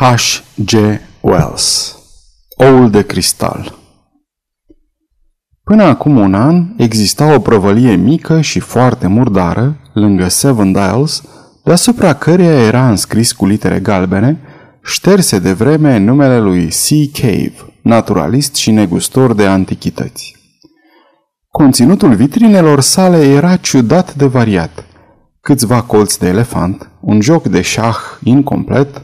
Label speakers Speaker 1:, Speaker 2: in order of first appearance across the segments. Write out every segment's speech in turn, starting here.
Speaker 1: H. G. Wells Oul de cristal Până acum un an exista o prăvălie mică și foarte murdară, lângă Seven Dials, deasupra căreia era înscris cu litere galbene, șterse de vreme numele lui C. Cave, naturalist și negustor de antichități. Conținutul vitrinelor sale era ciudat de variat. Câțiva colți de elefant, un joc de șah incomplet,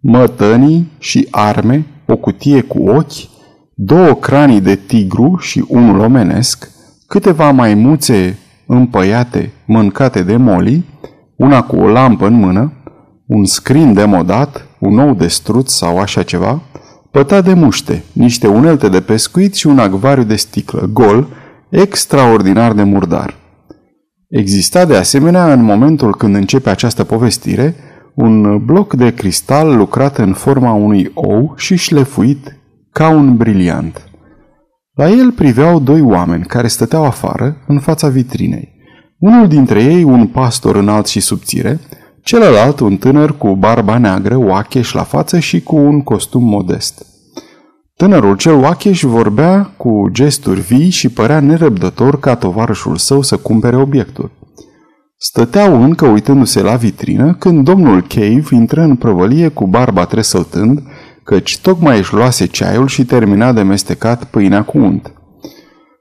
Speaker 1: mătănii și arme, o cutie cu ochi, două cranii de tigru și unul omenesc, câteva maimuțe împăiate, mâncate de moli, una cu o lampă în mână, un scrin demodat, un ou de struț sau așa ceva, pătat de muște, niște unelte de pescuit și un acvariu de sticlă, gol, extraordinar de murdar. Exista de asemenea, în momentul când începe această povestire, un bloc de cristal lucrat în forma unui ou și șlefuit ca un briliant. La el priveau doi oameni care stăteau afară, în fața vitrinei. Unul dintre ei un pastor înalt și subțire, celălalt un tânăr cu barba neagră, oacheș la față și cu un costum modest. Tânărul cel oacheș vorbea cu gesturi vii și părea nerăbdător ca tovarășul său să cumpere obiectul. Stăteau încă uitându-se la vitrină când domnul Cave intră în prăvălie cu barba tresăltând, căci tocmai își luase ceaiul și termina de mestecat pâinea cu unt.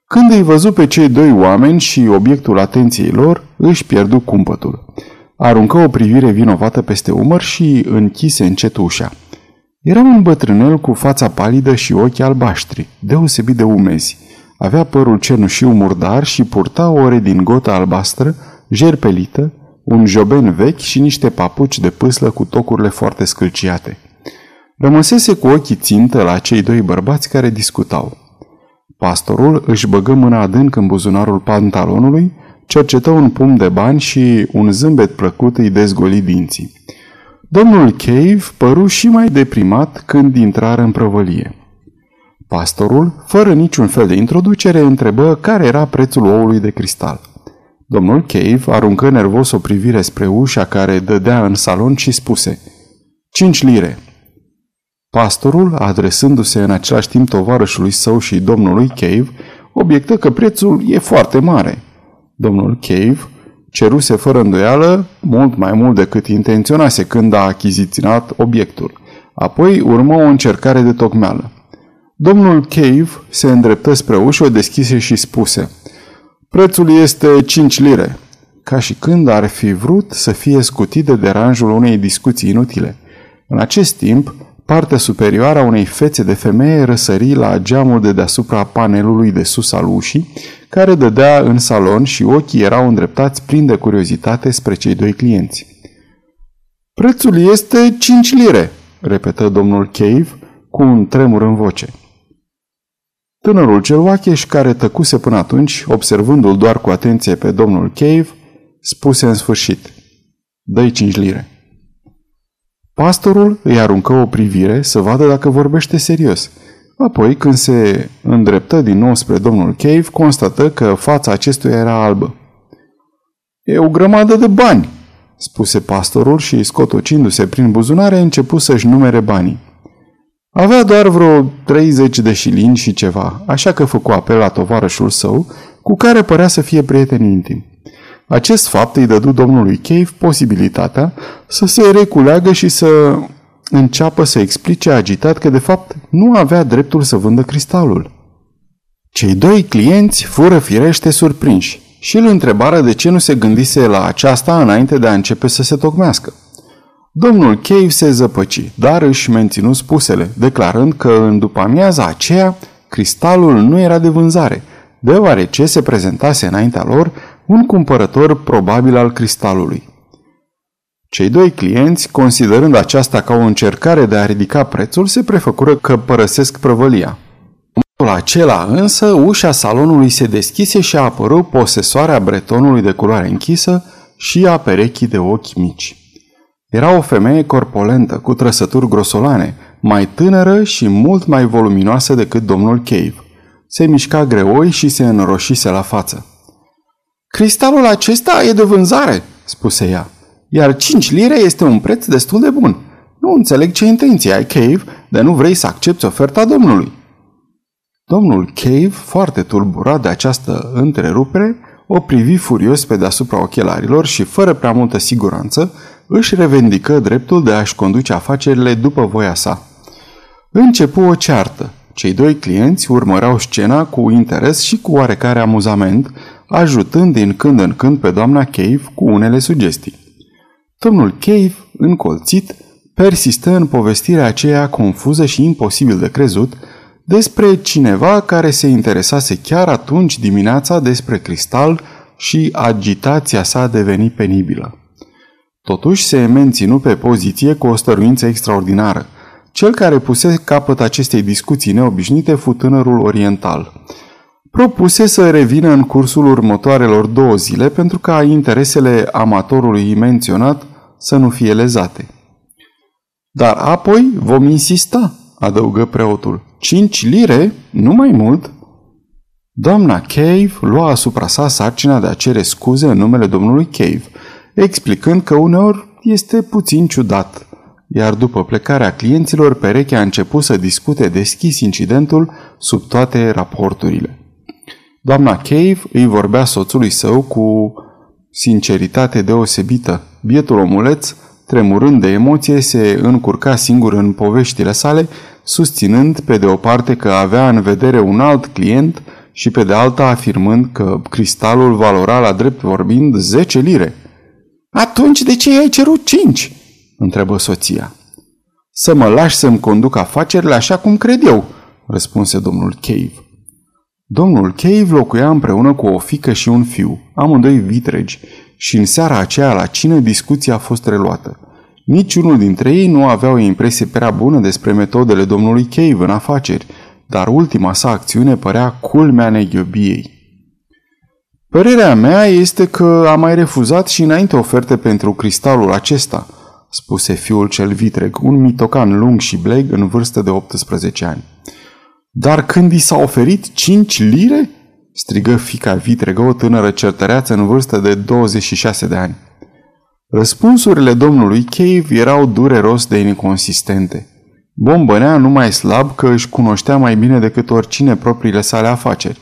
Speaker 1: Când îi văzu pe cei doi oameni și obiectul atenției lor, își pierdu cumpătul. Aruncă o privire vinovată peste umăr și închise încet ușa. Era un bătrânel cu fața palidă și ochi albaștri, deosebit de umezi. Avea părul cenușiu murdar și purta o redingotă albastră, jerpelită, un joben vechi și niște papuci de pâslă cu tocurile foarte scâlciate. Rămăsese cu ochii țintă la cei doi bărbați care discutau. Pastorul își băgă mâna adânc în buzunarul pantalonului, cercetă un pumn de bani și un zâmbet plăcut îi dezgoli dinții. Domnul Cave păru și mai deprimat când intrară în prăvălie. Pastorul, fără niciun fel de introducere, întrebă care era prețul oului de cristal. Domnul Cave aruncă nervos o privire spre ușa care dădea în salon și spuse Cinci lire. Pastorul, adresându-se în același timp tovarășului său și domnului Cave, obiectă că prețul e foarte mare. Domnul Cave ceruse fără îndoială mult mai mult decât intenționase când a achiziționat obiectul. Apoi urmă o încercare de tocmeală. Domnul Cave se îndreptă spre ușă, o deschise și spuse Prețul este 5 lire, ca și când ar fi vrut să fie scutit de deranjul unei discuții inutile. În acest timp, partea superioară a unei fețe de femeie răsări la geamul de deasupra panelului de sus al ușii, care dădea în salon și ochii erau îndreptați plin de curiozitate spre cei doi clienți. Prețul este 5 lire, repetă domnul Cave cu un tremur în voce. Tânărul cel oacheș, care tăcuse până atunci, observându-l doar cu atenție pe domnul Cave, spuse în sfârșit, dă-i cinci lire. Pastorul îi aruncă o privire să vadă dacă vorbește serios. Apoi, când se îndreptă din nou spre domnul Cave, constată că fața acestuia era albă. E o grămadă de bani, spuse pastorul și, scotocindu-se prin buzunare, începu să-și numere banii. Avea doar vreo 30 de șilini și ceva, așa că făcu apel la tovarășul său, cu care părea să fie prieten intim. Acest fapt îi dădu domnului Cave posibilitatea să se reculeagă și să înceapă să explice agitat că de fapt nu avea dreptul să vândă cristalul. Cei doi clienți fură firește surprinși și îl întrebară de ce nu se gândise la aceasta înainte de a începe să se tocmească. Domnul Cave se zăpăci, dar își menținu spusele, declarând că în după amiaza aceea cristalul nu era de vânzare, deoarece se prezentase înaintea lor un cumpărător probabil al cristalului. Cei doi clienți, considerând aceasta ca o încercare de a ridica prețul, se prefăcură că părăsesc prăvălia. La acela însă, ușa salonului se deschise și a apărut posesoarea bretonului de culoare închisă și a perechii de ochi mici. Era o femeie corpolentă, cu trăsături grosolane, mai tânără și mult mai voluminoasă decât domnul Cave. Se mișca greoi și se înroșise la față. Cristalul acesta e de vânzare, spuse ea, iar 5 lire este un preț destul de bun. Nu înțeleg ce intenție ai, Cave, de nu vrei să accepti oferta domnului. Domnul Cave, foarte tulburat de această întrerupere, o privi furios pe deasupra ochelarilor și, fără prea multă siguranță, își revendică dreptul de a-și conduce afacerile după voia sa. Începu o ceartă. Cei doi clienți urmăreau scena cu interes și cu oarecare amuzament, ajutând din când în când pe doamna Cave cu unele sugestii. Domnul Cave, încolțit, persistă în povestirea aceea confuză și imposibil de crezut despre cineva care se interesase chiar atunci dimineața despre cristal și agitația sa deveni penibilă. Totuși se menținu pe poziție cu o stăruință extraordinară. Cel care puse capăt acestei discuții neobișnuite fu tânărul oriental. Propuse să revină în cursul următoarelor două zile pentru ca interesele amatorului menționat să nu fie lezate. Dar apoi vom insista, adăugă preotul. Cinci lire? Nu mai mult? Doamna Cave lua asupra sa sarcina de a cere scuze în numele domnului Cave, explicând că uneori este puțin ciudat. Iar după plecarea clienților, perechea a început să discute deschis incidentul sub toate raporturile. Doamna Cave îi vorbea soțului său cu sinceritate deosebită. Bietul omuleț Tremurând de emoție, se încurca singur în poveștile sale, susținând pe de o parte că avea în vedere un alt client și pe de alta afirmând că cristalul valora la drept vorbind 10 lire. Atunci de ce ai cerut 5? întrebă soția. Să mă lași să-mi conduc afacerile așa cum cred eu, răspunse domnul Cave. Domnul Cave locuia împreună cu o fică și un fiu, amândoi vitregi, și în seara aceea la cină discuția a fost reluată. Niciunul dintre ei nu avea o impresie prea bună despre metodele domnului Cave în afaceri, dar ultima sa acțiune părea culmea neghiobiei. Părerea mea este că a mai refuzat și înainte oferte pentru cristalul acesta, spuse fiul cel vitreg, un mitocan lung și bleg în vârstă de 18 ani. Dar când i s-a oferit 5 lire? strigă fica vitregă, o tânără certăreață în vârstă de 26 de ani. Răspunsurile domnului Cave erau dureros de inconsistente. Bombănea numai slab că își cunoștea mai bine decât oricine propriile sale afaceri.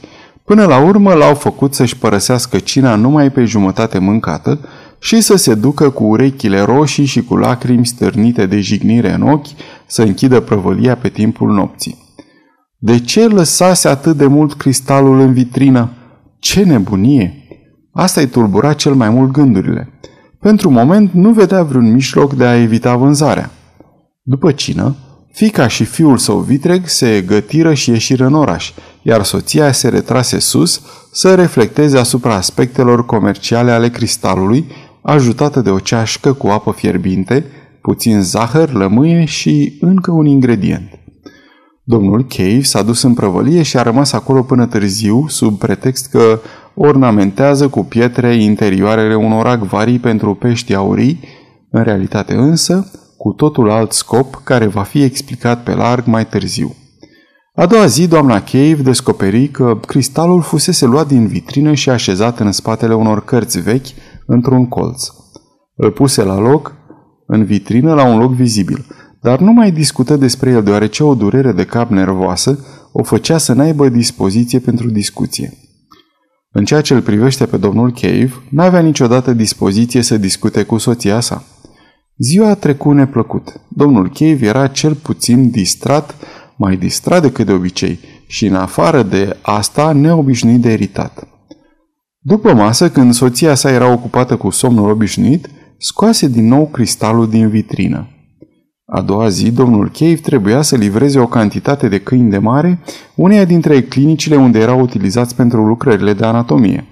Speaker 1: Până la urmă l-au făcut să-și părăsească cina numai pe jumătate mâncată și să se ducă cu urechile roșii și cu lacrimi stârnite de jignire în ochi să închidă prăvălia pe timpul nopții. De ce lăsase atât de mult cristalul în vitrină? Ce nebunie! Asta îi tulbura cel mai mult gândurile. Pentru moment nu vedea vreun mijloc de a evita vânzarea. După cină, fica și fiul său vitreg se gătiră și ieșiră în oraș, iar soția se retrase sus să reflecteze asupra aspectelor comerciale ale cristalului, ajutată de o ceașcă cu apă fierbinte, puțin zahăr, lămâie și încă un ingredient. Domnul Cave s-a dus în prăvălie și a rămas acolo până târziu, sub pretext că ornamentează cu pietre interioarele unor acvarii pentru pești aurii, în realitate însă, cu totul alt scop care va fi explicat pe larg mai târziu. A doua zi, doamna Cave descoperi că cristalul fusese luat din vitrină și așezat în spatele unor cărți vechi într-un colț. Îl puse la loc, în vitrină, la un loc vizibil – dar nu mai discută despre el deoarece o durere de cap nervoasă o făcea să n-aibă dispoziție pentru discuție. În ceea ce îl privește pe domnul Cave, n-avea niciodată dispoziție să discute cu soția sa. Ziua a trecut neplăcut. Domnul Cave era cel puțin distrat, mai distrat decât de obicei, și în afară de asta neobișnuit de iritat. După masă, când soția sa era ocupată cu somnul obișnuit, scoase din nou cristalul din vitrină. A doua zi, domnul Cave trebuia să livreze o cantitate de câini de mare uneia dintre clinicile unde erau utilizați pentru lucrările de anatomie.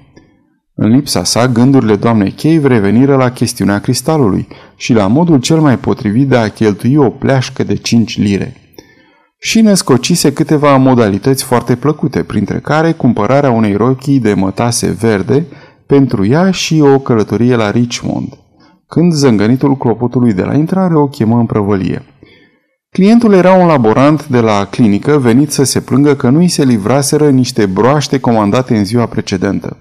Speaker 1: În lipsa sa, gândurile doamnei Cave reveniră la chestiunea cristalului și la modul cel mai potrivit de a cheltui o pleașcă de 5 lire. Și ne scocise câteva modalități foarte plăcute, printre care cumpărarea unei rochii de mătase verde pentru ea și o călătorie la Richmond – când zângănitul clopotului de la intrare o chemă în prăvălie. Clientul era un laborant de la clinică venit să se plângă că nu i se livraseră niște broaște comandate în ziua precedentă.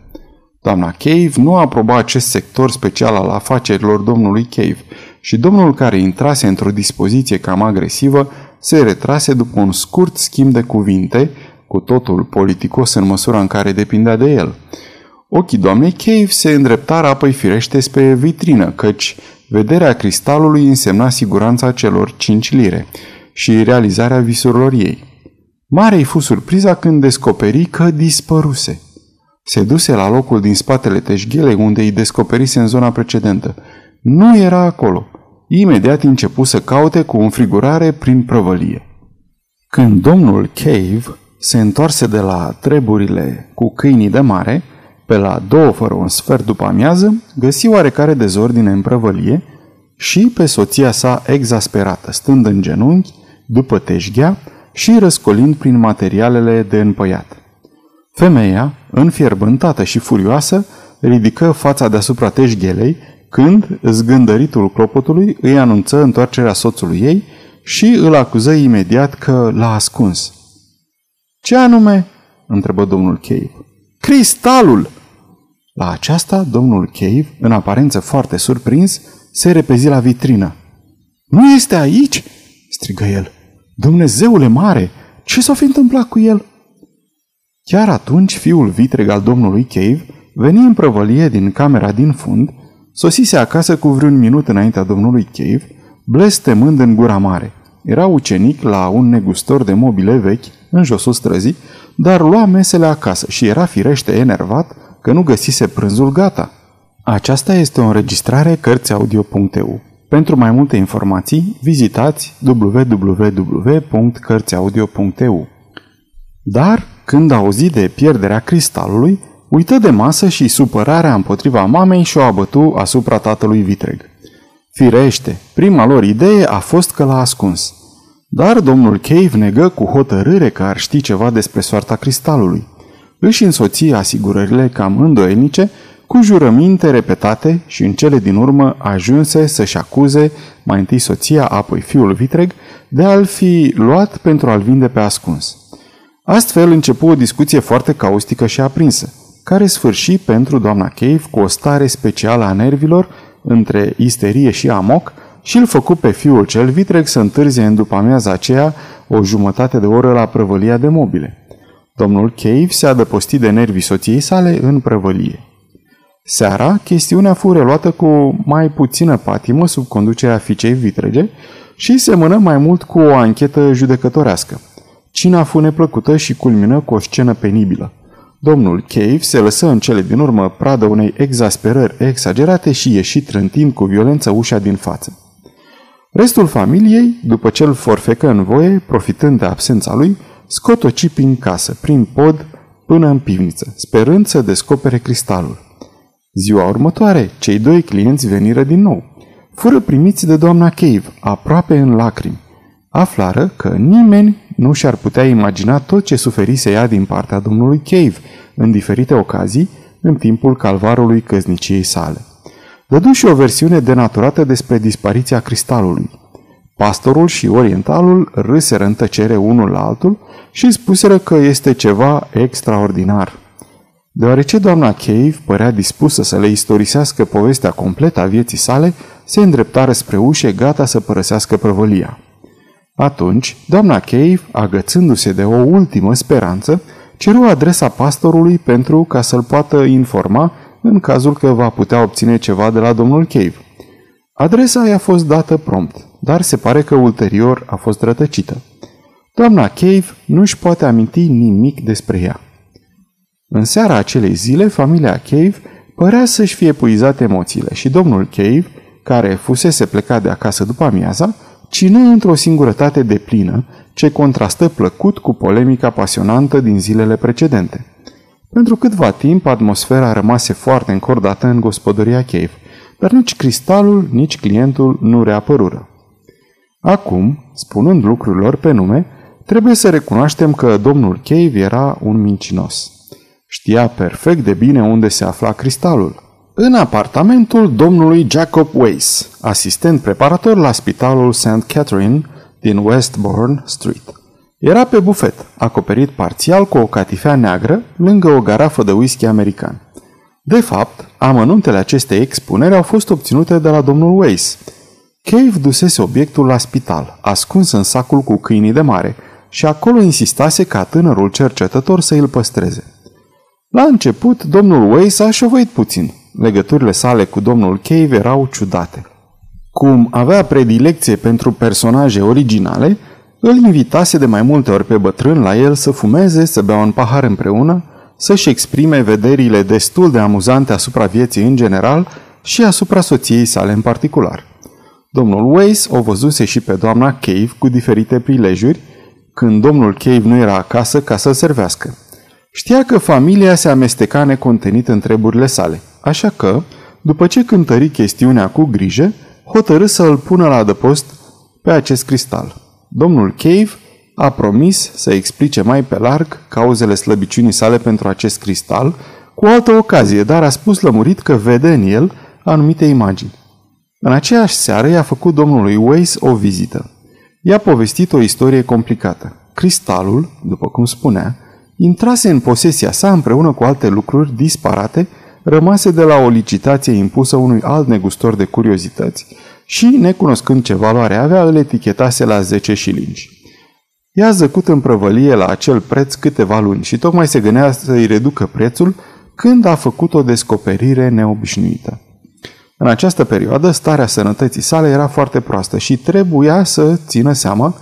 Speaker 1: Doamna Cave nu aproba acest sector special al afacerilor domnului Cave și domnul care intrase într-o dispoziție cam agresivă se retrase după un scurt schimb de cuvinte, cu totul politicos în măsura în care depindea de el. Ochii doamnei Cave se îndreptară apoi firește spre vitrină, căci vederea cristalului însemna siguranța celor cinci lire și realizarea visurilor ei. Mare i fu surpriza când descoperi că dispăruse. Se duse la locul din spatele teșghelei unde îi descoperise în zona precedentă. Nu era acolo. Imediat începu să caute cu înfrigurare prin prăvălie. Când domnul Cave se întoarse de la treburile cu câinii de mare, pe la două fără un sfert după amiază, găsi oarecare dezordine în prăvălie și pe soția sa exasperată, stând în genunchi, după teșghea și răscolind prin materialele de împăiat. Femeia, înfierbântată și furioasă, ridică fața deasupra teșghelei când zgândăritul clopotului îi anunță întoarcerea soțului ei și îl acuză imediat că l-a ascuns. Ce anume?" întrebă domnul Cave. Cristalul! La aceasta, domnul Cave, în aparență foarte surprins, se repezi la vitrină. Nu este aici?" strigă el. Dumnezeule mare, ce s-a fi întâmplat cu el?" Chiar atunci, fiul vitreg al domnului Cave veni în prăvălie din camera din fund, sosise acasă cu vreun minut înaintea domnului Cave, blestemând în gura mare. Era ucenic la un negustor de mobile vechi, în josul străzii, dar lua mesele acasă și era firește enervat că nu găsise prânzul gata. Aceasta este o înregistrare Cărțiaudio.eu. Pentru mai multe informații, vizitați www.cărțiaudio.eu. Dar, când a auzit de pierderea cristalului, uită de masă și supărarea împotriva mamei și-o abătu asupra tatălui vitreg. Firește, prima lor idee a fost că l-a ascuns. Dar domnul Cave negă cu hotărâre că ar ști ceva despre soarta cristalului. Își însoții asigurările cam îndoielnice cu jurăminte repetate și în cele din urmă ajunse să-și acuze mai întâi soția, apoi fiul vitreg, de a-l fi luat pentru a-l vinde pe ascuns. Astfel începu o discuție foarte caustică și aprinsă, care sfârși pentru doamna Cave cu o stare specială a nervilor între isterie și amoc și îl făcu pe fiul cel vitreg să întârzie în după amiaza aceea o jumătate de oră la prăvălia de mobile. Domnul Cave se adăposti de nervii soției sale în prăvălie. Seara, chestiunea fu reluată cu mai puțină patimă sub conducerea fiicei vitrege și semănă mai mult cu o anchetă judecătorească. Cina fu neplăcută și culmină cu o scenă penibilă. Domnul Cave se lăsă în cele din urmă pradă unei exasperări exagerate și ieși trântind cu violență ușa din față. Restul familiei, după ce îl forfecă în voie, profitând de absența lui, scotoci prin casă, prin pod, până în pivniță, sperând să descopere cristalul. Ziua următoare, cei doi clienți veniră din nou. Fură primiți de doamna Cave, aproape în lacrimi. Aflară că nimeni nu și-ar putea imagina tot ce suferise ea din partea domnului Cave, în diferite ocazii, în timpul calvarului căzniciei sale. Dădu și o versiune denaturată despre dispariția cristalului. Pastorul și orientalul râseră în tăcere unul la altul și spuseră că este ceva extraordinar. Deoarece doamna Cave părea dispusă să le istorisească povestea completă a vieții sale, se îndreptară spre ușe gata să părăsească prăvălia. Atunci, doamna Cave, agățându-se de o ultimă speranță, ceru adresa pastorului pentru ca să-l poată informa în cazul că va putea obține ceva de la domnul Cave. Adresa i-a fost dată prompt, dar se pare că ulterior a fost rătăcită. Doamna Cave nu își poate aminti nimic despre ea. În seara acelei zile, familia Cave părea să-și fie puizat emoțiile și domnul Cave, care fusese plecat de acasă după amiaza, cină într-o singurătate de plină, ce contrastă plăcut cu polemica pasionantă din zilele precedente. Pentru câtva timp, atmosfera rămase foarte încordată în gospodăria Cave, dar nici cristalul, nici clientul nu reapărură. Acum, spunând lucrurilor pe nume, trebuie să recunoaștem că domnul Cave era un mincinos. Știa perfect de bine unde se afla cristalul. În apartamentul domnului Jacob Weiss, asistent preparator la spitalul St. Catherine din Westbourne Street. Era pe bufet, acoperit parțial cu o catifea neagră, lângă o garafă de whisky american. De fapt, amănuntele acestei expuneri au fost obținute de la domnul Weiss. Cave dusese obiectul la spital, ascuns în sacul cu câinii de mare, și acolo insistase ca tânărul cercetător să îl păstreze. La început, domnul Weiss a șovăit puțin. Legăturile sale cu domnul Cave erau ciudate. Cum avea predilecție pentru personaje originale, îl invitase de mai multe ori pe bătrân la el să fumeze, să bea un pahar împreună, să-și exprime vederile destul de amuzante asupra vieții în general și asupra soției sale în particular. Domnul Weiss o văzuse și pe doamna Cave cu diferite prilejuri, când domnul Cave nu era acasă ca să servească. Știa că familia se amesteca necontenit în treburile sale, așa că, după ce cântări chestiunea cu grijă, hotărâ să îl pună la adăpost pe acest cristal. Domnul Cave a promis să explice mai pe larg cauzele slăbiciunii sale pentru acest cristal, cu altă ocazie, dar a spus lămurit că vede în el anumite imagini. În aceeași seară i-a făcut domnului Weiss o vizită. I-a povestit o istorie complicată. Cristalul, după cum spunea, intrase în posesia sa împreună cu alte lucruri disparate rămase de la o licitație impusă unui alt negustor de curiozități și, necunoscând ce valoare avea, îl etichetase la 10 șilingi. Ea zăcut în prăvălie la acel preț câteva luni și tocmai se gândea să-i reducă prețul când a făcut o descoperire neobișnuită. În această perioadă, starea sănătății sale era foarte proastă și trebuia să țină seama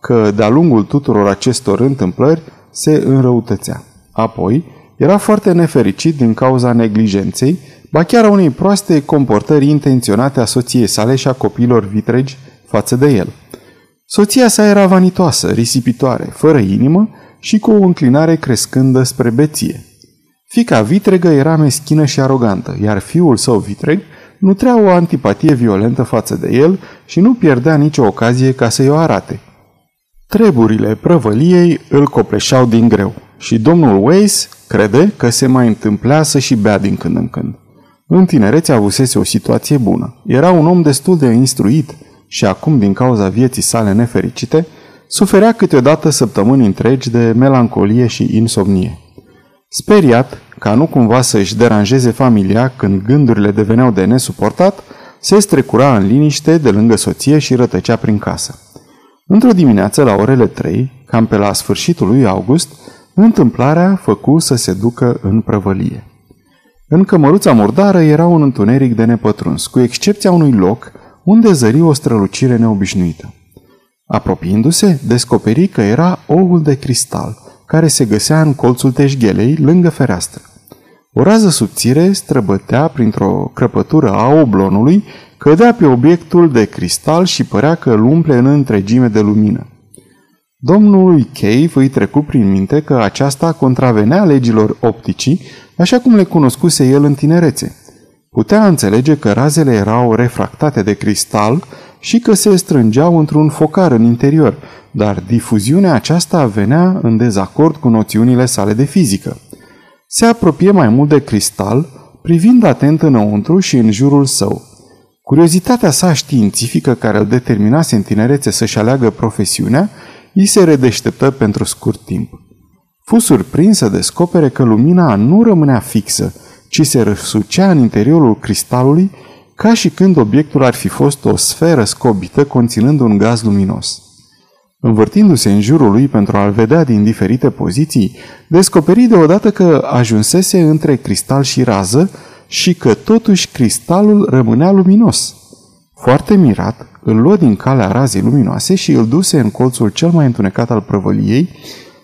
Speaker 1: că de-a lungul tuturor acestor întâmplări se înrăutățea. Apoi, era foarte nefericit din cauza neglijenței, ba chiar a unei proaste comportări intenționate a soției sale și a copiilor vitregi față de el. Soția sa era vanitoasă, risipitoare, fără inimă și cu o înclinare crescândă spre beție. Fica vitregă era meschină și arogantă, iar fiul său vitreg nutrea o antipatie violentă față de el și nu pierdea nicio ocazie ca să-i o arate. Treburile prăvăliei îl copleșeau din greu și domnul Weiss crede că se mai întâmplea să și bea din când în când. În tinerețe avusese o situație bună. Era un om destul de instruit și acum, din cauza vieții sale nefericite, suferea câteodată săptămâni întregi de melancolie și insomnie. Speriat ca nu cumva să își deranjeze familia când gândurile deveneau de nesuportat, se strecura în liniște de lângă soție și rătăcea prin casă. Într-o dimineață, la orele 3, cam pe la sfârșitul lui august, întâmplarea făcu să se ducă în prăvălie. În cămăruța murdară era un întuneric de nepătruns, cu excepția unui loc unde zări o strălucire neobișnuită. Apropiindu-se, descoperi că era oul de cristal, care se găsea în colțul teșghelei, lângă fereastră. O rază subțire străbătea printr-o crăpătură a oblonului, cădea pe obiectul de cristal și părea că îl umple în întregime de lumină. Domnului Cave îi trecu prin minte că aceasta contravenea legilor opticii, așa cum le cunoscuse el în tinerețe. Putea înțelege că razele erau refractate de cristal și că se strângeau într-un focar în interior, dar difuziunea aceasta venea în dezacord cu noțiunile sale de fizică. Se apropie mai mult de cristal, privind atent înăuntru și în jurul său. Curiozitatea sa științifică care îl determinase în tinerețe să-și aleagă profesiunea, îi se redeșteptă pentru scurt timp. Fu surprins să descopere că lumina nu rămânea fixă, ci se răsucea în interiorul cristalului ca și când obiectul ar fi fost o sferă scobită conținând un gaz luminos. Învârtindu-se în jurul lui pentru a-l vedea din diferite poziții, descoperi deodată că ajunsese între cristal și rază și că totuși cristalul rămânea luminos. Foarte mirat, îl luă din calea razei luminoase și îl duse în colțul cel mai întunecat al prăvăliei,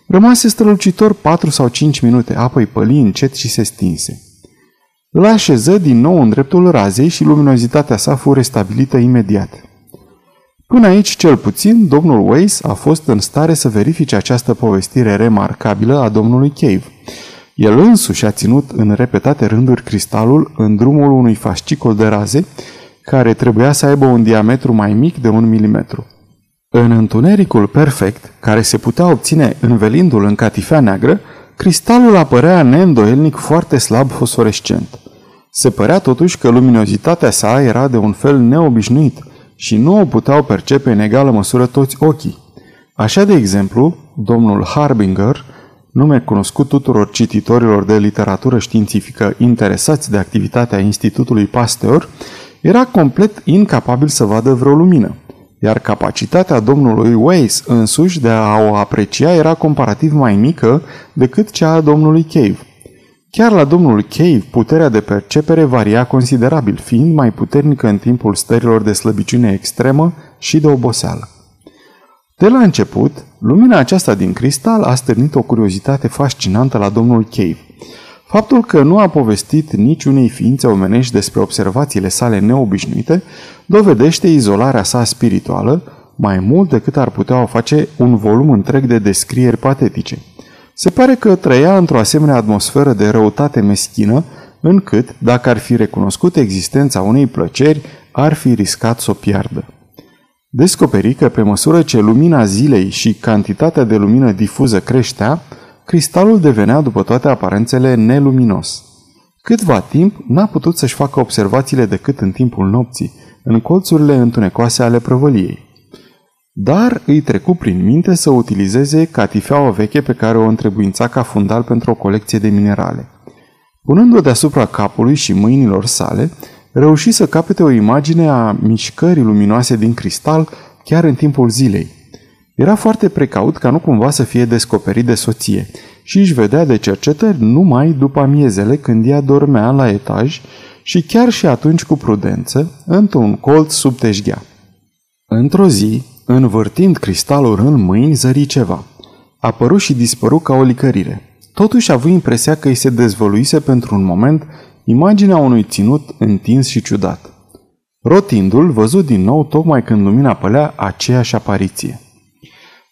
Speaker 1: rămase strălucitor patru sau cinci minute, apoi păli încet și se stinse. Îl așeză din nou în dreptul razei și luminozitatea sa fu restabilită imediat. Până aici, cel puțin, domnul Weiss a fost în stare să verifice această povestire remarcabilă a domnului Cave. El însuși a ținut în repetate rânduri cristalul în drumul unui fascicol de raze, care trebuia să aibă un diametru mai mic de un milimetru. În întunericul perfect, care se putea obține învelindu-l în catifea neagră, cristalul apărea neîndoielnic foarte slab fosforescent. Se părea totuși că luminozitatea sa era de un fel neobișnuit și nu o puteau percepe în egală măsură toți ochii. Așa de exemplu, domnul Harbinger, nume cunoscut tuturor cititorilor de literatură științifică interesați de activitatea Institutului Pasteur, era complet incapabil să vadă vreo lumină, iar capacitatea domnului Weiss însuși de a o aprecia era comparativ mai mică decât cea a domnului Cave. Chiar la domnul Cave, puterea de percepere varia considerabil, fiind mai puternică în timpul stărilor de slăbiciune extremă și de oboseală. De la început, lumina aceasta din cristal a stârnit o curiozitate fascinantă la domnul Cave. Faptul că nu a povestit niciunei ființe omenești despre observațiile sale neobișnuite dovedește izolarea sa spirituală mai mult decât ar putea o face un volum întreg de descrieri patetice. Se pare că trăia într-o asemenea atmosferă de răutate meschină, încât, dacă ar fi recunoscut existența unei plăceri, ar fi riscat să o piardă. Descoperi că pe măsură ce lumina zilei și cantitatea de lumină difuză creștea, cristalul devenea după toate aparențele neluminos. Câtva timp n-a putut să-și facă observațiile decât în timpul nopții, în colțurile întunecoase ale prăvăliei. Dar îi trecu prin minte să utilizeze catifeaua veche pe care o întrebuința ca fundal pentru o colecție de minerale. Punând-o deasupra capului și mâinilor sale, reuși să capete o imagine a mișcării luminoase din cristal chiar în timpul zilei. Era foarte precaut ca nu cumva să fie descoperit de soție și își vedea de cercetări numai după amiezele când ea dormea la etaj și chiar și atunci cu prudență, într-un colț sub teșghea. Într-o zi, învârtind cristalul în mâini, zări ceva. A apărut și dispăru ca o licărire. Totuși a avut impresia că îi se dezvăluise pentru un moment imaginea unui ținut întins și ciudat. Rotindul văzut din nou tocmai când lumina pălea aceeași apariție.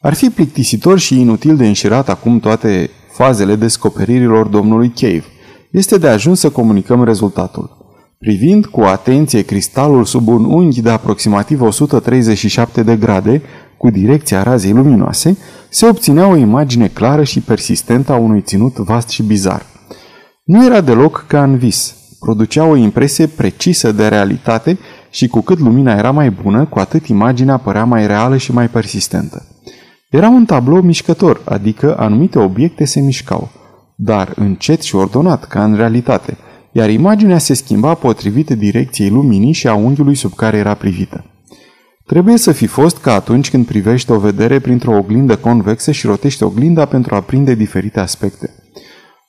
Speaker 1: Ar fi plictisitor și inutil de înșirat acum toate fazele descoperirilor domnului Cave. Este de ajuns să comunicăm rezultatul. Privind cu atenție cristalul sub un unghi de aproximativ 137 de grade, cu direcția razei luminoase, se obținea o imagine clară și persistentă a unui ținut vast și bizar. Nu era deloc ca în vis. Producea o impresie precisă de realitate și cu cât lumina era mai bună, cu atât imaginea părea mai reală și mai persistentă. Era un tablou mișcător, adică anumite obiecte se mișcau, dar încet și ordonat, ca în realitate, iar imaginea se schimba potrivit direcției luminii și a unghiului sub care era privită. Trebuie să fi fost ca atunci când privești o vedere printr-o oglindă convexă și rotești oglinda pentru a prinde diferite aspecte.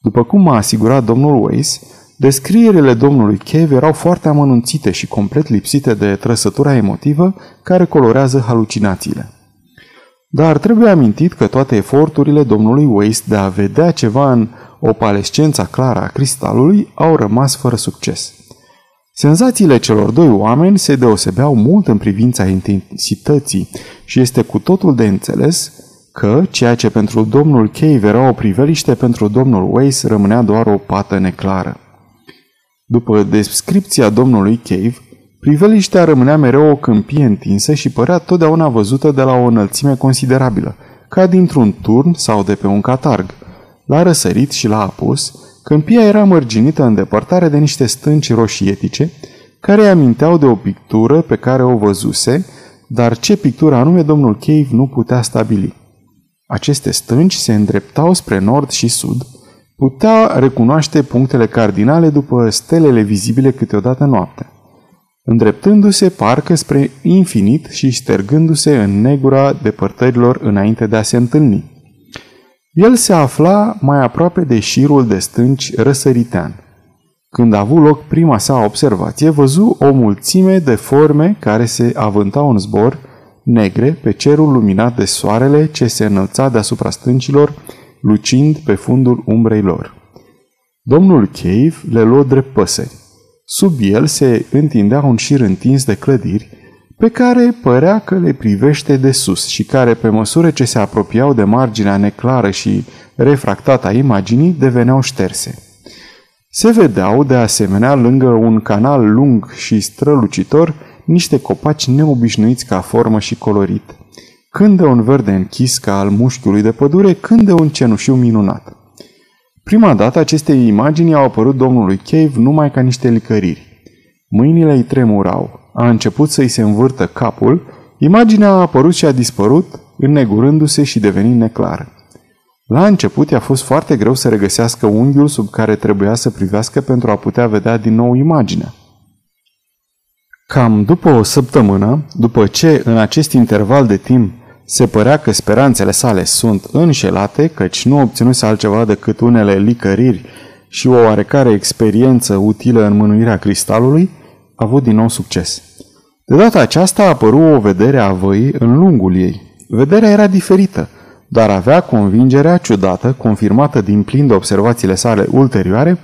Speaker 1: După cum m-a asigurat domnul Weiss, descrierile domnului Cave erau foarte amănunțite și complet lipsite de trăsătura emotivă care colorează halucinațiile. Dar trebuie amintit că toate eforturile domnului Weiss de a vedea ceva în opalescența clară a cristalului au rămas fără succes. Senzațiile celor doi oameni se deosebeau mult în privința intensității și este cu totul de înțeles că ceea ce pentru domnul Cave era o priveliște, pentru domnul Weiss rămânea doar o pată neclară. După descripția domnului Cave, priveliștea rămânea mereu o câmpie întinsă și părea totdeauna văzută de la o înălțime considerabilă, ca dintr-un turn sau de pe un catarg. La răsărit și la apus, câmpia era mărginită în depărtare de niște stânci roșietice, care îi aminteau de o pictură pe care o văzuse, dar ce pictură anume domnul Cave nu putea stabili. Aceste stânci se îndreptau spre nord și sud, putea recunoaște punctele cardinale după stelele vizibile câteodată noaptea, îndreptându-se parcă spre infinit și ștergându-se în negura depărtărilor înainte de a se întâlni. El se afla mai aproape de șirul de stânci răsăritean. Când a avut loc prima sa observație, văzu o mulțime de forme care se avântau în zbor, negre, pe cerul luminat de soarele ce se înălța deasupra stâncilor, lucind pe fundul umbrei lor. Domnul Cave le luă drept păsări. Sub el se întindea un șir întins de clădiri, pe care părea că le privește de sus și care, pe măsură ce se apropiau de marginea neclară și refractată a imaginii, deveneau șterse. Se vedeau, de asemenea, lângă un canal lung și strălucitor, niște copaci neobișnuiți ca formă și colorit. Când de un verde închis ca al mușchiului de pădure, când de un cenușiu minunat. Prima dată aceste imagini au apărut domnului Cave numai ca niște licăriri. Mâinile îi tremurau, a început să-i se învârtă capul, imaginea a apărut și a dispărut, înnegurându-se și devenind neclară. La început i-a fost foarte greu să regăsească unghiul sub care trebuia să privească pentru a putea vedea din nou imaginea. Cam după o săptămână, după ce în acest interval de timp se părea că speranțele sale sunt înșelate, căci nu obținuse altceva decât unele licăriri și o oarecare experiență utilă în mânuirea cristalului, a avut din nou succes. De data aceasta a apărut o vedere a văii în lungul ei. Vederea era diferită, dar avea convingerea ciudată, confirmată din plin de observațiile sale ulterioare,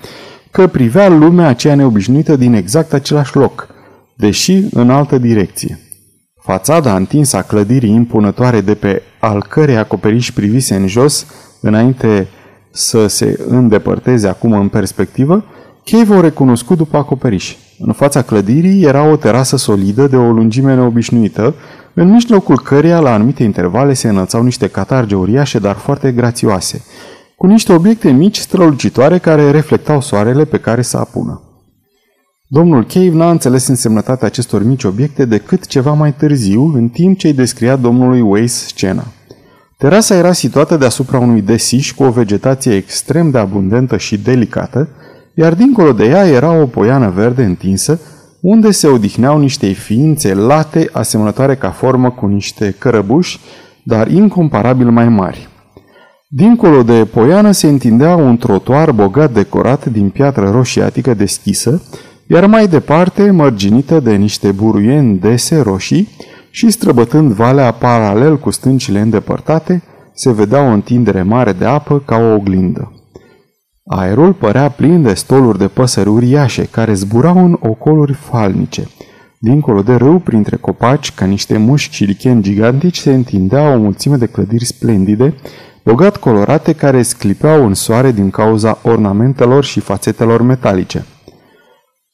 Speaker 1: că privea lumea aceea neobișnuită din exact același loc, deși în altă direcție. Fațada întinsă a clădirii impunătoare de pe al cărei acoperiș privise în jos, înainte să se îndepărteze acum în perspectivă, Cave o recunoscut după acoperiș. În fața clădirii era o terasă solidă de o lungime neobișnuită, în mijlocul căreia la anumite intervale se înălțau niște catarge uriașe, dar foarte grațioase, cu niște obiecte mici strălucitoare care reflectau soarele pe care să apună. Domnul Cave n-a înțeles însemnătatea acestor mici obiecte decât ceva mai târziu, în timp ce îi descria domnului Weiss scena. Terasa era situată deasupra unui desiș cu o vegetație extrem de abundentă și delicată, iar dincolo de ea era o poiană verde întinsă, unde se odihneau niște ființe late asemănătoare ca formă cu niște cărăbuși, dar incomparabil mai mari. Dincolo de poiană se întindea un trotuar bogat decorat din piatră roșiatică deschisă, iar mai departe, mărginită de niște buruieni dese roșii și străbătând valea paralel cu stâncile îndepărtate, se vedea o întindere mare de apă ca o oglindă. Aerul părea plin de stoluri de păsări uriașe care zburau în ocoluri falnice. Dincolo de râu, printre copaci, ca niște mușchi și licheni gigantici, se întindea o mulțime de clădiri splendide, bogat colorate care sclipeau în soare din cauza ornamentelor și fațetelor metalice.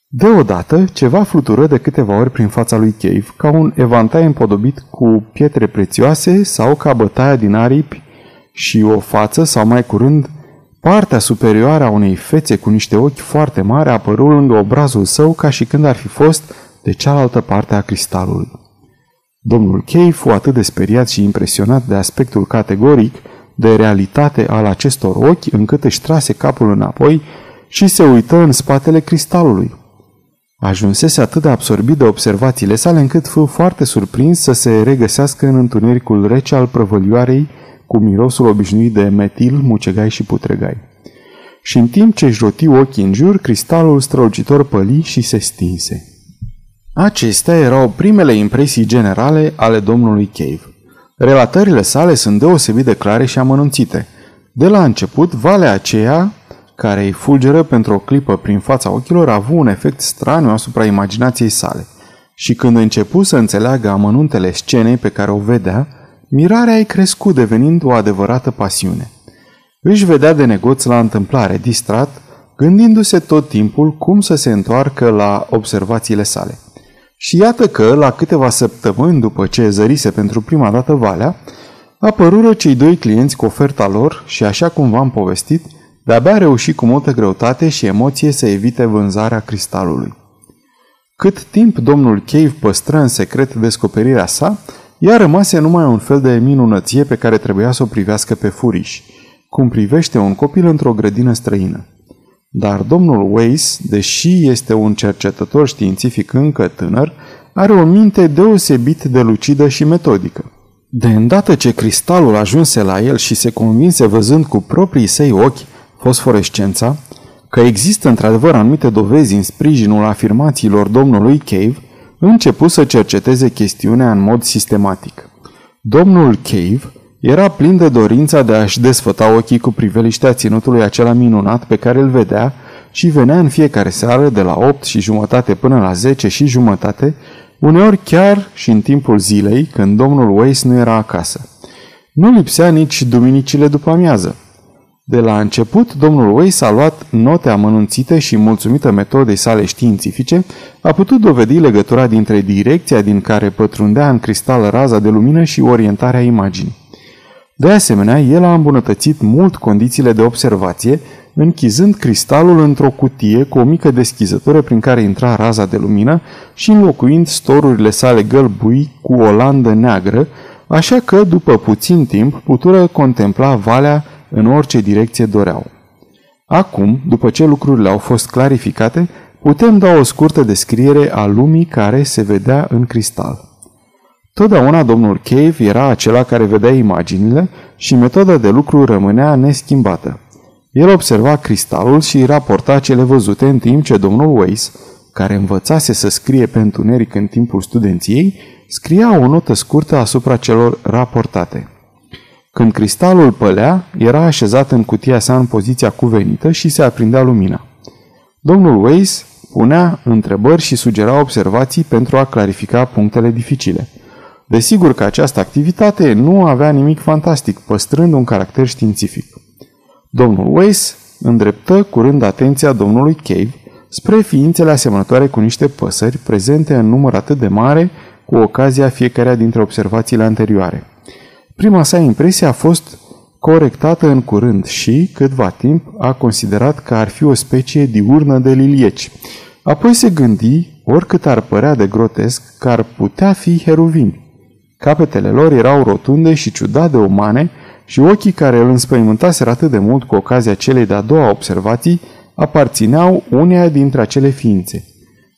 Speaker 1: Deodată, ceva flutură de câteva ori prin fața lui Cave, ca un evantai împodobit cu pietre prețioase sau ca bătaia din aripi și o față, sau mai curând, partea superioară a unei fețe cu niște ochi foarte mari apărut lângă obrazul său ca și când ar fi fost de cealaltă parte a cristalului. Domnul Cave fu atât de speriat și impresionat de aspectul categoric, de realitate al acestor ochi, încât își trase capul înapoi și se uită în spatele cristalului. Ajunsese atât de absorbit de observațiile sale încât fu foarte surprins să se regăsească în întunericul rece al prăvălioarei cu mirosul obișnuit de metil, mucegai și putregai. Și în timp ce își roti ochii în jur, cristalul strălucitor păli și se stinse. Acestea erau primele impresii generale ale domnului Cave. Relatările sale sunt deosebit de clare și amănunțite. De la început, valea aceea care îi fulgeră pentru o clipă prin fața ochilor, a avut un efect straniu asupra imaginației sale. Și când începu să înțeleagă amănuntele scenei pe care o vedea, mirarea ei crescut devenind o adevărată pasiune. Își vedea de negoț la întâmplare, distrat, gândindu-se tot timpul cum să se întoarcă la observațiile sale. Și iată că, la câteva săptămâni după ce zărise pentru prima dată valea, apărură cei doi clienți cu oferta lor și, așa cum v-am povestit, de-abia reuși cu multă greutate și emoție să evite vânzarea cristalului. Cât timp domnul Cave păstră în secret descoperirea sa, ea rămase numai un fel de minunăție pe care trebuia să o privească pe furiș, cum privește un copil într-o grădină străină. Dar domnul Weiss, deși este un cercetător științific încă tânăr, are o minte deosebit de lucidă și metodică. De îndată ce cristalul ajunse la el și se convinse văzând cu proprii săi ochi fosforescența, că există într-adevăr anumite dovezi în sprijinul afirmațiilor domnului Cave, început să cerceteze chestiunea în mod sistematic. Domnul Cave era plin de dorința de a-și desfăta ochii cu priveliștea ținutului acela minunat pe care îl vedea și venea în fiecare seară de la 8 și jumătate până la 10 și jumătate, uneori chiar și în timpul zilei, când domnul Weiss nu era acasă. Nu lipsea nici duminicile după amiază. De la început, domnul Weiss a luat note amănunțite și, mulțumită metodei sale științifice, a putut dovedi legătura dintre direcția din care pătrundea în cristal raza de lumină și orientarea imaginii. De asemenea, el a îmbunătățit mult condițiile de observație, închizând cristalul într-o cutie cu o mică deschizătură prin care intra raza de lumină și înlocuind storurile sale gălbui cu o landă neagră, așa că, după puțin timp, putură contempla valea în orice direcție doreau. Acum, după ce lucrurile au fost clarificate, putem da o scurtă descriere a lumii care se vedea în cristal. Totdeauna domnul Cave era acela care vedea imaginile și metoda de lucru rămânea neschimbată. El observa cristalul și raporta cele văzute în timp ce domnul Weiss, care învățase să scrie pe întuneric în timpul studenției, scria o notă scurtă asupra celor raportate. Când cristalul pălea, era așezat în cutia sa în poziția cuvenită și se aprindea lumina. Domnul Weiss punea întrebări și sugera observații pentru a clarifica punctele dificile. Desigur că această activitate nu avea nimic fantastic, păstrând un caracter științific. Domnul Weiss îndreptă curând atenția domnului Cave spre ființele asemănătoare cu niște păsări prezente în număr atât de mare cu ocazia fiecarea dintre observațiile anterioare. Prima sa impresie a fost corectată în curând și, câtva timp, a considerat că ar fi o specie diurnă de lilieci. Apoi se gândi, oricât ar părea de grotesc, că ar putea fi heruvini. Capetele lor erau rotunde și ciudat de umane și ochii care îl înspăimântaseră atât de mult cu ocazia celei de-a doua observații aparțineau uneia dintre acele ființe.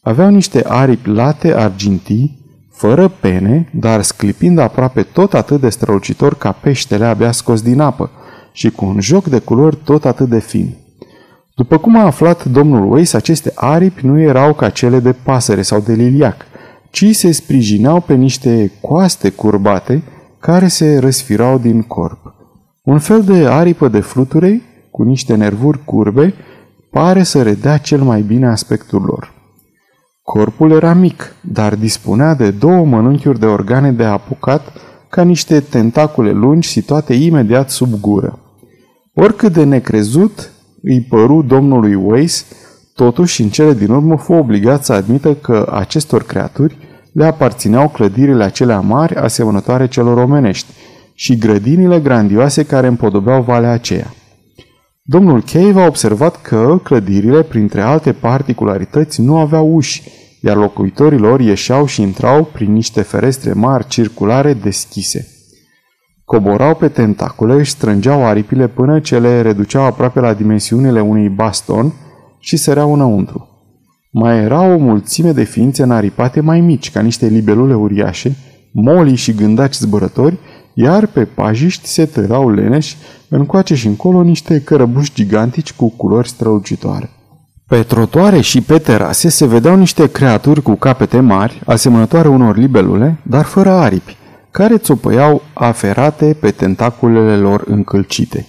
Speaker 1: Aveau niște aripi late argintii, fără pene, dar sclipind aproape tot atât de strălucitor ca peștele abia scos din apă și cu un joc de culori tot atât de fin. După cum a aflat domnul Weiss, aceste aripi nu erau ca cele de pasăre sau de liliac, ci se sprijineau pe niște coaste curbate care se răsfirau din corp. Un fel de aripă de fluture, cu niște nervuri curbe, pare să redea cel mai bine aspectul lor. Corpul era mic, dar dispunea de două mănunchiuri de organe de apucat ca niște tentacule lungi situate imediat sub gură. Oricât de necrezut îi păru domnului Weiss, totuși în cele din urmă fu obligat să admită că acestor creaturi le aparțineau clădirile acelea mari asemănătoare celor omenești și grădinile grandioase care împodobeau valea aceea. Domnul Cave a observat că clădirile, printre alte particularități, nu aveau uși, iar locuitorii lor ieșeau și intrau prin niște ferestre mari circulare deschise. Coborau pe tentacule, își strângeau aripile până ce le reduceau aproape la dimensiunile unui baston și săreau înăuntru. Mai era o mulțime de ființe înaripate mai mici, ca niște libelule uriașe, molii și gândaci zburători, iar pe pajiști se târau leneși, încoace și încolo niște cărăbuși gigantici cu culori strălucitoare. Pe trotuare și pe terase se vedeau niște creaturi cu capete mari, asemănătoare unor libelule, dar fără aripi, care țopăiau aferate pe tentaculele lor încălcite.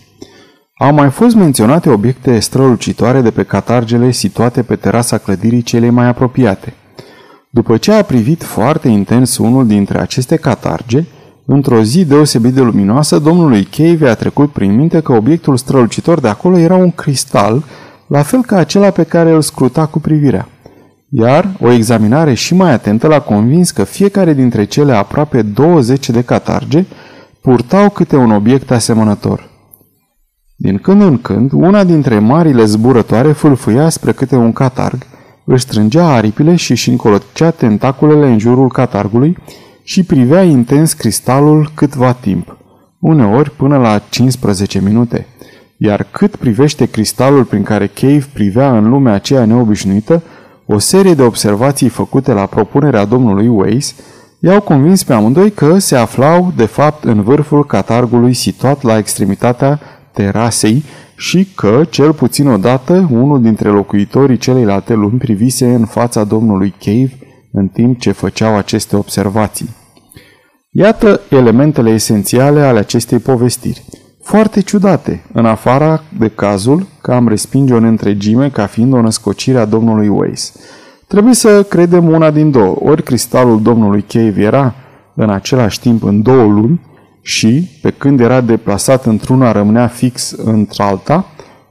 Speaker 1: Au mai fost menționate obiecte strălucitoare de pe catargele situate pe terasa clădirii cele mai apropiate. După ce a privit foarte intens unul dintre aceste catarge, într-o zi deosebit de luminoasă, domnului Cave a trecut prin minte că obiectul strălucitor de acolo era un cristal, la fel ca acela pe care îl scruta cu privirea. Iar o examinare și mai atentă l-a convins că fiecare dintre cele aproape 20 de catarge purtau câte un obiect asemănător. Din când în când, una dintre marile zburătoare fâlfâia spre câte un catarg, își strângea aripile și își încolocea tentaculele în jurul catargului și privea intens cristalul câtva timp, uneori până la 15 minute. Iar cât privește cristalul prin care Cave privea în lumea aceea neobișnuită, o serie de observații făcute la propunerea domnului Weiss i-au convins pe amândoi că se aflau, de fapt, în vârful catargului situat la extremitatea terasei și că, cel puțin odată, unul dintre locuitorii celeilalte lumi privise în fața domnului Cave în timp ce făceau aceste observații. Iată elementele esențiale ale acestei povestiri. Foarte ciudate, în afara de cazul că am respinge-o în întregime ca fiind o născocire a domnului Weiss. Trebuie să credem una din două. Ori cristalul domnului Cave era în același timp în două lumi, și, pe când era deplasat într-una, rămânea fix într-alta,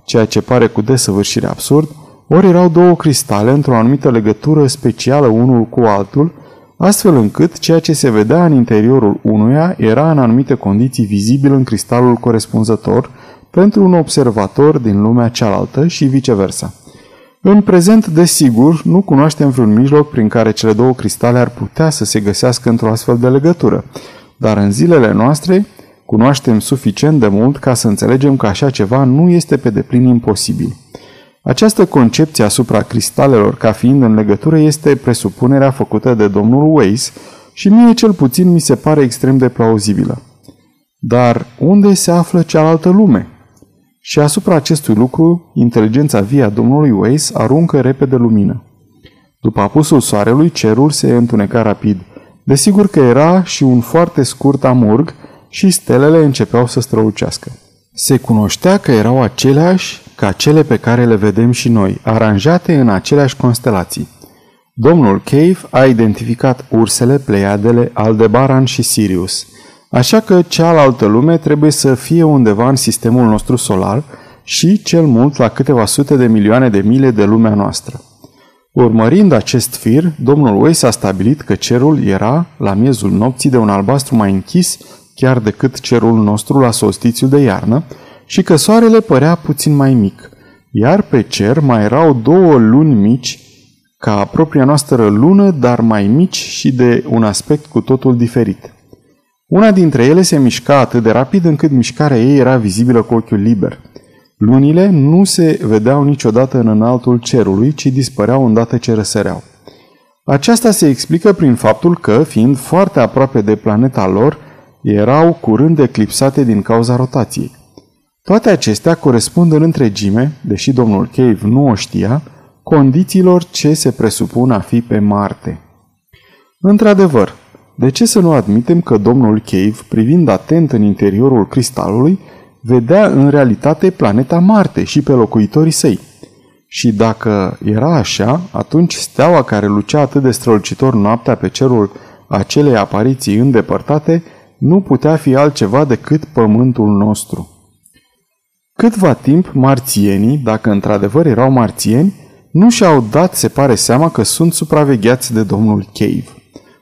Speaker 1: ceea ce pare cu desăvârșire absurd, ori erau două cristale într-o anumită legătură specială unul cu altul, astfel încât ceea ce se vedea în interiorul unuia era în anumite condiții vizibil în cristalul corespunzător pentru un observator din lumea cealaltă și viceversa. În prezent, desigur, nu cunoaștem vreun mijloc prin care cele două cristale ar putea să se găsească într-o astfel de legătură, dar în zilele noastre cunoaștem suficient de mult ca să înțelegem că așa ceva nu este pe deplin imposibil. Această concepție asupra cristalelor ca fiind în legătură este presupunerea făcută de domnul Weiss și mie cel puțin mi se pare extrem de plauzibilă. Dar unde se află cealaltă lume? Și asupra acestui lucru, inteligența vie a domnului Weiss aruncă repede lumină. După apusul soarelui, cerul se întuneca rapid. Desigur că era și un foarte scurt amurg și stelele începeau să strălucească. Se cunoștea că erau aceleași ca cele pe care le vedem și noi, aranjate în aceleași constelații. Domnul Cave a identificat ursele, pleiadele, Aldebaran și Sirius, așa că cealaltă lume trebuie să fie undeva în sistemul nostru solar și cel mult la câteva sute de milioane de mile de lumea noastră. Urmărind acest fir, domnul Weiss a stabilit că cerul era, la miezul nopții, de un albastru mai închis chiar decât cerul nostru la solstițiul de iarnă și că soarele părea puțin mai mic, iar pe cer mai erau două luni mici, ca propria noastră lună, dar mai mici și de un aspect cu totul diferit. Una dintre ele se mișca atât de rapid încât mișcarea ei era vizibilă cu ochiul liber. Lunile nu se vedeau niciodată în înaltul cerului, ci dispăreau îndată ce răsăreau. Aceasta se explică prin faptul că, fiind foarte aproape de planeta lor, erau curând eclipsate din cauza rotației. Toate acestea corespund în întregime, deși domnul Cave nu o știa, condițiilor ce se presupun a fi pe Marte. Într-adevăr, de ce să nu admitem că domnul Cave, privind atent în interiorul cristalului, vedea în realitate planeta Marte și pe locuitorii săi? Și dacă era așa, atunci steaua care lucea atât de strălucitor noaptea pe cerul acelei apariții îndepărtate nu putea fi altceva decât pământul nostru. Câtva timp, marțienii, dacă într-adevăr erau marțieni, nu și-au dat, se pare, seama că sunt supravegheați de domnul Cave.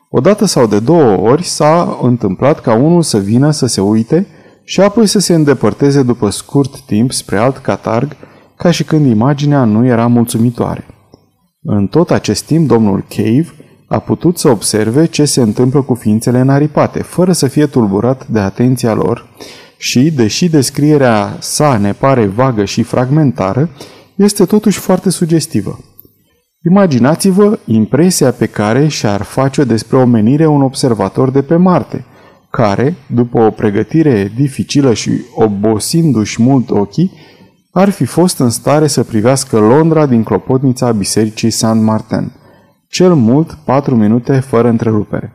Speaker 1: Odată sau de două ori s-a întâmplat ca unul să vină să se uite și apoi să se îndepărteze după scurt timp spre alt catarg, ca și când imaginea nu era mulțumitoare. În tot acest timp, domnul Cave a putut să observe ce se întâmplă cu ființele înaripate, fără să fie tulburat de atenția lor și, deși descrierea sa ne pare vagă și fragmentară, este totuși foarte sugestivă. Imaginați-vă impresia pe care și-ar face despre omenire un observator de pe Marte, care, după o pregătire dificilă și obosindu-și mult ochii, ar fi fost în stare să privească Londra din clopotnița bisericii Saint Martin, cel mult patru minute fără întrerupere.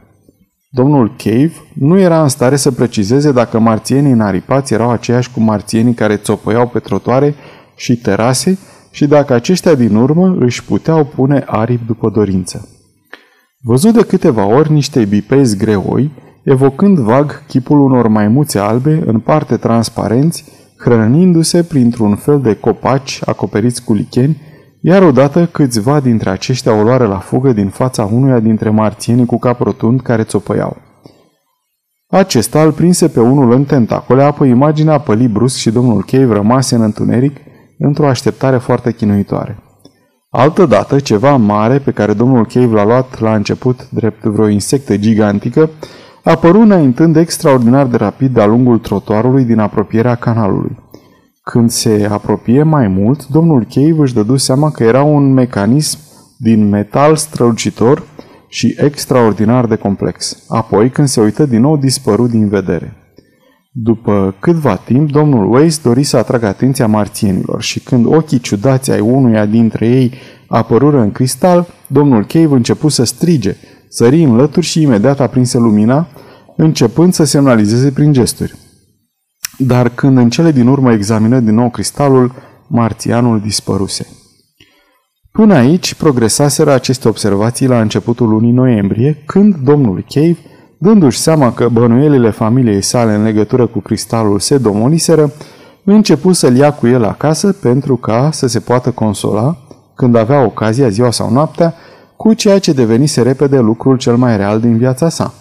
Speaker 1: Domnul Cave nu era în stare să precizeze dacă marțienii înaripați erau aceiași cu marțienii care țopăiau pe trotoare și terase și dacă aceștia din urmă își puteau pune aripi după dorință. Văzut de câteva ori niște bipezi greoi, evocând vag chipul unor maimuțe albe în parte transparenți, hrănindu-se printr-un fel de copaci acoperiți cu licheni, iar odată câțiva dintre aceștia o luare la fugă din fața unuia dintre marțienii cu cap rotund care țopăiau. Acesta îl prinse pe unul în tentacole, apoi imaginea păli brusc și domnul Cave rămase în întuneric, într-o așteptare foarte chinuitoare. Altădată, ceva mare pe care domnul Cave l-a luat la început drept vreo insectă gigantică, apăru înaintând extraordinar de rapid de-a lungul trotuarului din apropierea canalului. Când se apropie mai mult, domnul Cave își dădu seama că era un mecanism din metal strălucitor și extraordinar de complex. Apoi, când se uită din nou, dispăru din vedere. După câtva timp, domnul Weiss dori să atragă atenția marțienilor și când ochii ciudați ai unuia dintre ei apărură în cristal, domnul Cave începu să strige, sări în lături și imediat aprinse lumina, începând să semnalizeze prin gesturi. Dar când în cele din urmă examină din nou cristalul, marțianul dispăruse. Până aici progresaseră aceste observații la începutul lunii noiembrie, când domnul Cave, dându-și seama că bănuielile familiei sale în legătură cu cristalul se domoliseră, începu să-l ia cu el acasă pentru ca să se poată consola, când avea ocazia, ziua sau noaptea, cu ceea ce devenise repede lucrul cel mai real din viața sa.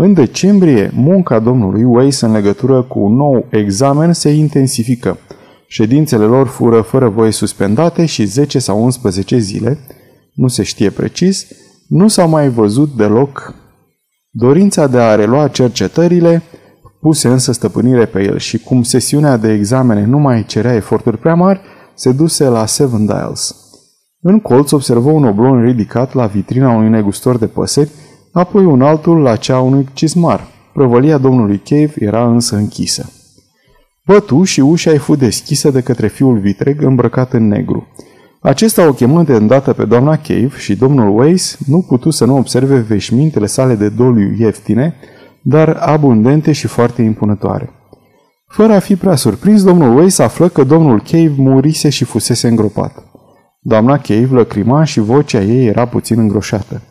Speaker 1: În decembrie, munca domnului Weiss în legătură cu un nou examen se intensifică. Ședințele lor fură fără voie suspendate și 10 sau 11 zile, nu se știe precis, nu s-au mai văzut deloc. Dorința de a relua cercetările puse însă stăpânire pe el și cum sesiunea de examene nu mai cerea eforturi prea mari, se duse la Seven Dials. În colț observă un oblon ridicat la vitrina unui negustor de păsări, apoi un altul la cea unui cizmar. Prăvălia domnului Cave era însă închisă. Bătu și ușa îi fu deschisă de către fiul vitreg îmbrăcat în negru. Acesta o chemă de îndată pe doamna Cave și domnul Weiss nu putu să nu observe veșmintele sale de doliu ieftine, dar abundente și foarte impunătoare. Fără a fi prea surprins, domnul Weiss află că domnul Cave murise și fusese îngropat. Doamna Cave lăcrima și vocea ei era puțin îngroșată.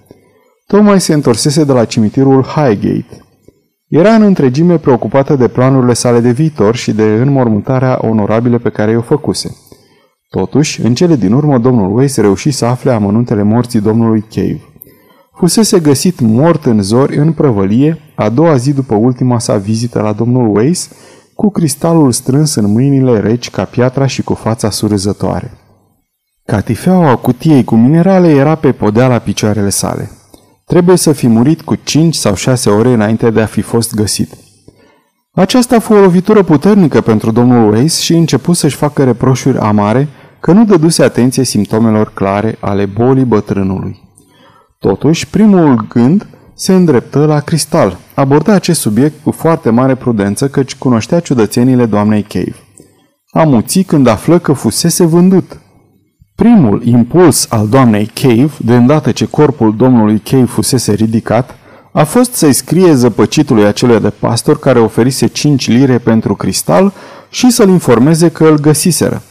Speaker 1: Tocmai se întorsese de la cimitirul Highgate. Era în întregime preocupată de planurile sale de viitor și de înmormântarea onorabilă pe care i-o făcuse. Totuși, în cele din urmă, domnul Weiss reuși să afle amănuntele morții domnului Cave. Fusese găsit mort în zori în prăvălie, a doua zi după ultima sa vizită la domnul Weiss, cu cristalul strâns în mâinile reci ca piatra și cu fața surâzătoare. Catifeaua cutiei cu minerale era pe podea la picioarele sale. Trebuie să fi murit cu 5 sau 6 ore înainte de a fi fost găsit. Aceasta fu o lovitură puternică pentru domnul Weiss și începu să-și facă reproșuri amare că nu dăduse atenție simptomelor clare ale bolii bătrânului. Totuși, primul gând se îndreptă la cristal. Aborda acest subiect cu foarte mare prudență căci cunoștea ciudățenile doamnei Cave. Amuți când află că fusese vândut. Primul impuls al doamnei Cave, de îndată ce corpul domnului Cave fusese ridicat, a fost să-i scrie zăpăcitului acelui de pastor care oferise 5 lire pentru cristal și să-l informeze că îl găsiseră.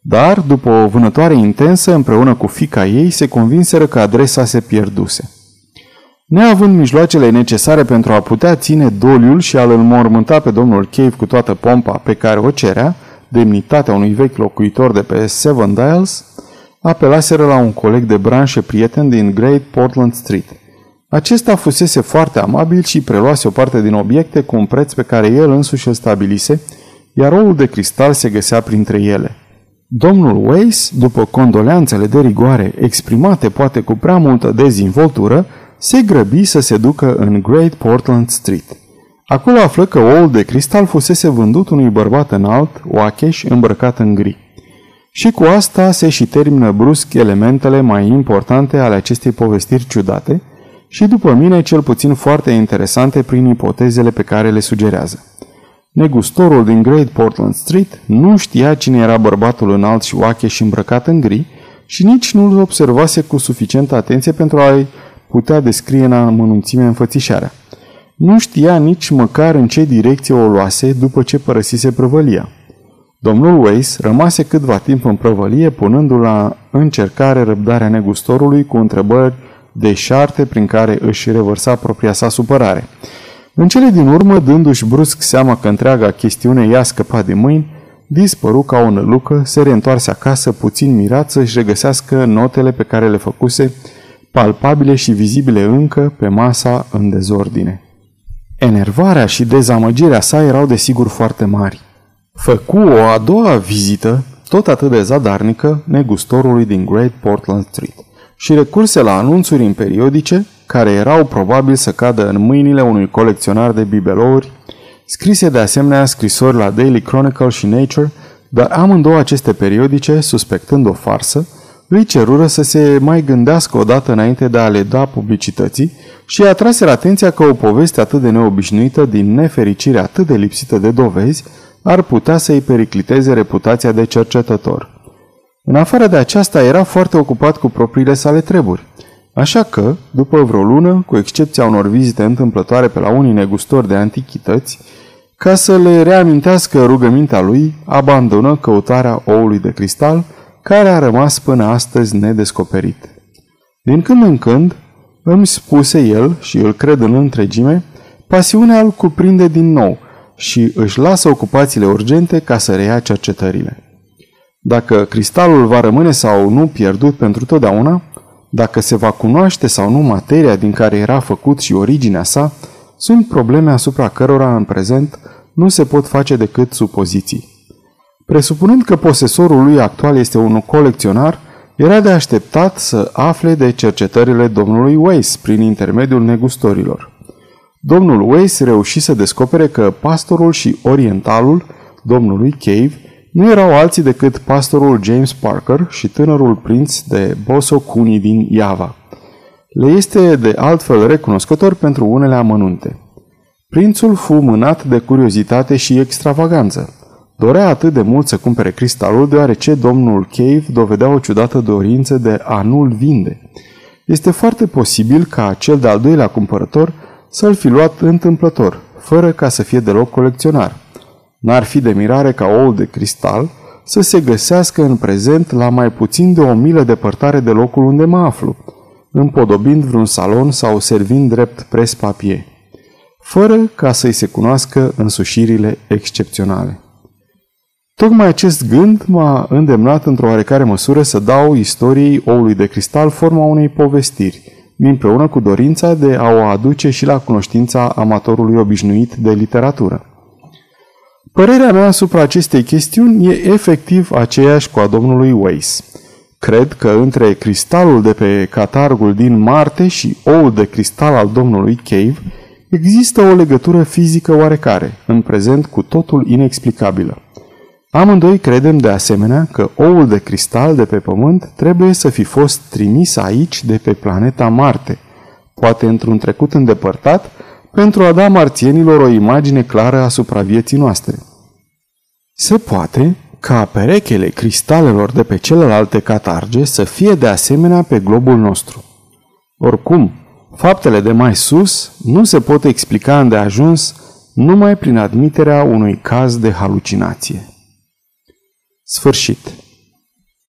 Speaker 1: Dar, după o vânătoare intensă, împreună cu fica ei, se convinseră că adresa se pierduse. Neavând mijloacele necesare pentru a putea ține doliul și a-l înmormânta pe domnul Cave cu toată pompa pe care o cerea, demnitatea unui vechi locuitor de pe Seven Dials, apelaseră la un coleg de branșe prieten din Great Portland Street. Acesta fusese foarte amabil și preluase o parte din obiecte cu un preț pe care el însuși îl stabilise, iar oul de cristal se găsea printre ele. Domnul Weiss, după condoleanțele de rigoare exprimate poate cu prea multă dezinvoltură, se grăbi să se ducă în Great Portland Street. Acolo află că oul de cristal fusese vândut unui bărbat înalt, oacheș, îmbrăcat în gri. Și cu asta se și termină brusc elementele mai importante ale acestei povestiri ciudate și după mine cel puțin foarte interesante prin ipotezele pe care le sugerează. Negustorul din Great Portland Street nu știa cine era bărbatul înalt și oache și îmbrăcat în gri și nici nu îl observase cu suficientă atenție pentru a-i putea descrie în amănunțime înfățișarea. Nu știa nici măcar în ce direcție o luase după ce părăsise prăvălia. Domnul Weiss rămase câtva timp în prăvălie, punându la încercare răbdarea negustorului cu întrebări deșarte prin care își revărsa propria sa supărare. În cele din urmă, dându-și brusc seama că întreaga chestiune i-a scăpat de mâini, dispăru ca o nălucă, se reîntoarse acasă puțin mirat să-și regăsească notele pe care le făcuse, palpabile și vizibile încă pe masa în dezordine. Enervarea și dezamăgirea sa erau desigur foarte mari. Făcu o a doua vizită, tot atât de zadarnică, negustorului din Great Portland Street și recurse la anunțuri în periodice, care erau probabil să cadă în mâinile unui colecționar de bibelouri, scrise de asemenea scrisori la Daily Chronicle și Nature, dar amândouă aceste periodice, suspectând o farsă, îi cerură să se mai gândească odată înainte de a le da publicității și atrase atenția că o poveste atât de neobișnuită, din nefericire atât de lipsită de dovezi, ar putea să-i pericliteze reputația de cercetător. În afară de aceasta, era foarte ocupat cu propriile sale treburi. Așa că, după vreo lună, cu excepția unor vizite întâmplătoare pe la unii negustori de antichități, ca să le reamintească rugămintea lui, abandonă căutarea oului de cristal, care a rămas până astăzi nedescoperit. Din când în când, îmi spuse el, și îl cred în întregime, pasiunea îl cuprinde din nou și își lasă ocupațiile urgente ca să reia cercetările. Dacă cristalul va rămâne sau nu pierdut pentru totdeauna, dacă se va cunoaște sau nu materia din care era făcut și originea sa, sunt probleme asupra cărora în prezent nu se pot face decât supoziții. Presupunând că posesorul lui actual este un colecționar, era de așteptat să afle de cercetările domnului Weiss prin intermediul negustorilor. Domnul Weiss reuși să descopere că pastorul și orientalul domnului Cave nu erau alții decât pastorul James Parker și tânărul prinț de Boso Kuni din Java. Le este de altfel recunoscător pentru unele amănunte. Prințul fu mânat de curiozitate și extravaganță. Dorea atât de mult să cumpere cristalul deoarece domnul Cave dovedea o ciudată dorință de a nu-l vinde. Este foarte posibil ca cel de-al doilea cumpărător să-l fi luat întâmplător, fără ca să fie deloc colecționar. N-ar fi de mirare ca oul de cristal să se găsească în prezent la mai puțin de o milă departare de locul unde mă aflu, împodobind vreun salon sau servind drept pres-papier, fără ca să-i se cunoască însușirile excepționale. Tocmai acest gând m-a îndemnat într-o oarecare măsură să dau istoriei oului de cristal forma unei povestiri, împreună cu dorința de a o aduce și la cunoștința amatorului obișnuit de literatură. Părerea mea asupra acestei chestiuni e efectiv aceeași cu a domnului Weiss. Cred că între cristalul de pe catargul din Marte și oul de cristal al domnului Cave există o legătură fizică oarecare, în prezent cu totul inexplicabilă. Amândoi credem de asemenea că oul de cristal de pe Pământ trebuie să fi fost trimis aici de pe planeta Marte, poate într-un trecut îndepărtat, pentru a da marțienilor o imagine clară asupra vieții noastre. Se poate ca perechele cristalelor de pe celelalte catarge să fie de asemenea pe globul nostru. Oricum, faptele de mai sus nu se pot explica îndeajuns numai prin admiterea unui caz de halucinație. Sfârșit.